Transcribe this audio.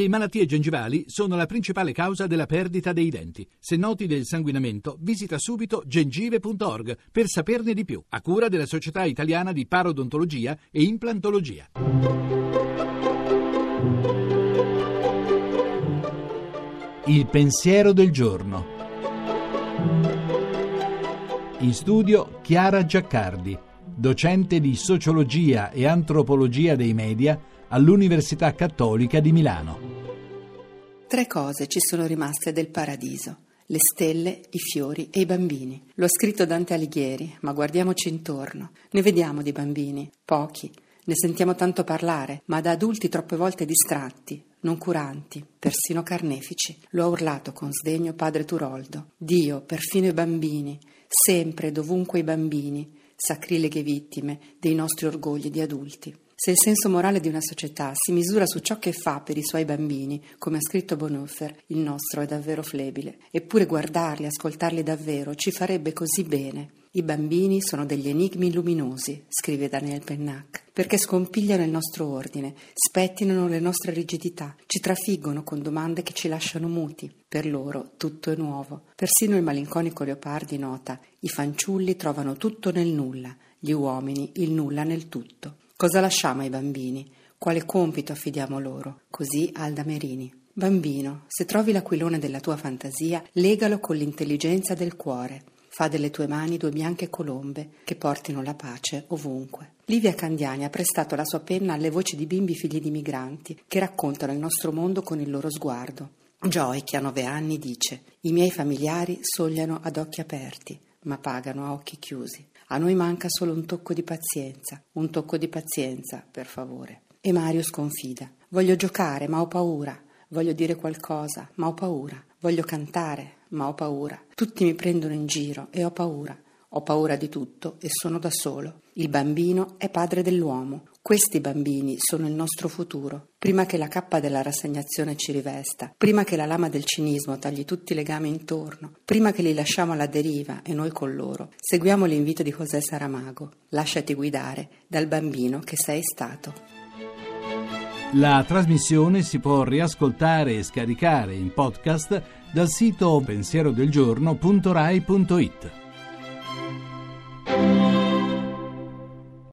Le malattie gengivali sono la principale causa della perdita dei denti. Se noti del sanguinamento, visita subito gengive.org per saperne di più, a cura della Società Italiana di Parodontologia e Implantologia. Il pensiero del giorno. In studio Chiara Giaccardi, docente di sociologia e antropologia dei media all'Università Cattolica di Milano. Tre cose ci sono rimaste del paradiso. Le stelle, i fiori e i bambini. Lo ha scritto Dante Alighieri, ma guardiamoci intorno. Ne vediamo di bambini, pochi. Ne sentiamo tanto parlare, ma da adulti troppe volte distratti, non curanti, persino carnefici. Lo ha urlato con sdegno padre Turoldo. Dio, perfino i bambini, sempre e dovunque i bambini, sacrileghe vittime dei nostri orgogli di adulti. Se il senso morale di una società si misura su ciò che fa per i suoi bambini, come ha scritto Bonhoeffer, il nostro è davvero flebile. Eppure guardarli, ascoltarli davvero, ci farebbe così bene. I bambini sono degli enigmi luminosi, scrive Daniel Pennac, perché scompigliano il nostro ordine, spettinano le nostre rigidità, ci trafiggono con domande che ci lasciano muti. Per loro tutto è nuovo. Persino il malinconico Leopardi nota: i fanciulli trovano tutto nel nulla, gli uomini il nulla nel tutto. Cosa lasciamo ai bambini? Quale compito affidiamo loro? Così Alda Merini. Bambino, se trovi l'aquilone della tua fantasia, legalo con l'intelligenza del cuore. Fa delle tue mani due bianche colombe che portino la pace ovunque. Livia Candiani ha prestato la sua penna alle voci di bimbi figli di migranti che raccontano il nostro mondo con il loro sguardo. Joy, che ha nove anni, dice: I miei familiari sogliano ad occhi aperti, ma pagano a occhi chiusi. A noi manca solo un tocco di pazienza, un tocco di pazienza, per favore. E Mario sconfida. Voglio giocare, ma ho paura. Voglio dire qualcosa, ma ho paura. Voglio cantare, ma ho paura. Tutti mi prendono in giro e ho paura. Ho paura di tutto e sono da solo. Il bambino è padre dell'uomo. Questi bambini sono il nostro futuro. Prima che la cappa della rassegnazione ci rivesta, prima che la lama del cinismo tagli tutti i legami intorno, prima che li lasciamo alla deriva e noi con loro, seguiamo l'invito di José Saramago. Lasciati guidare dal bambino che sei stato. La trasmissione si può riascoltare e scaricare in podcast dal sito pensierodelgiorno.rai.it.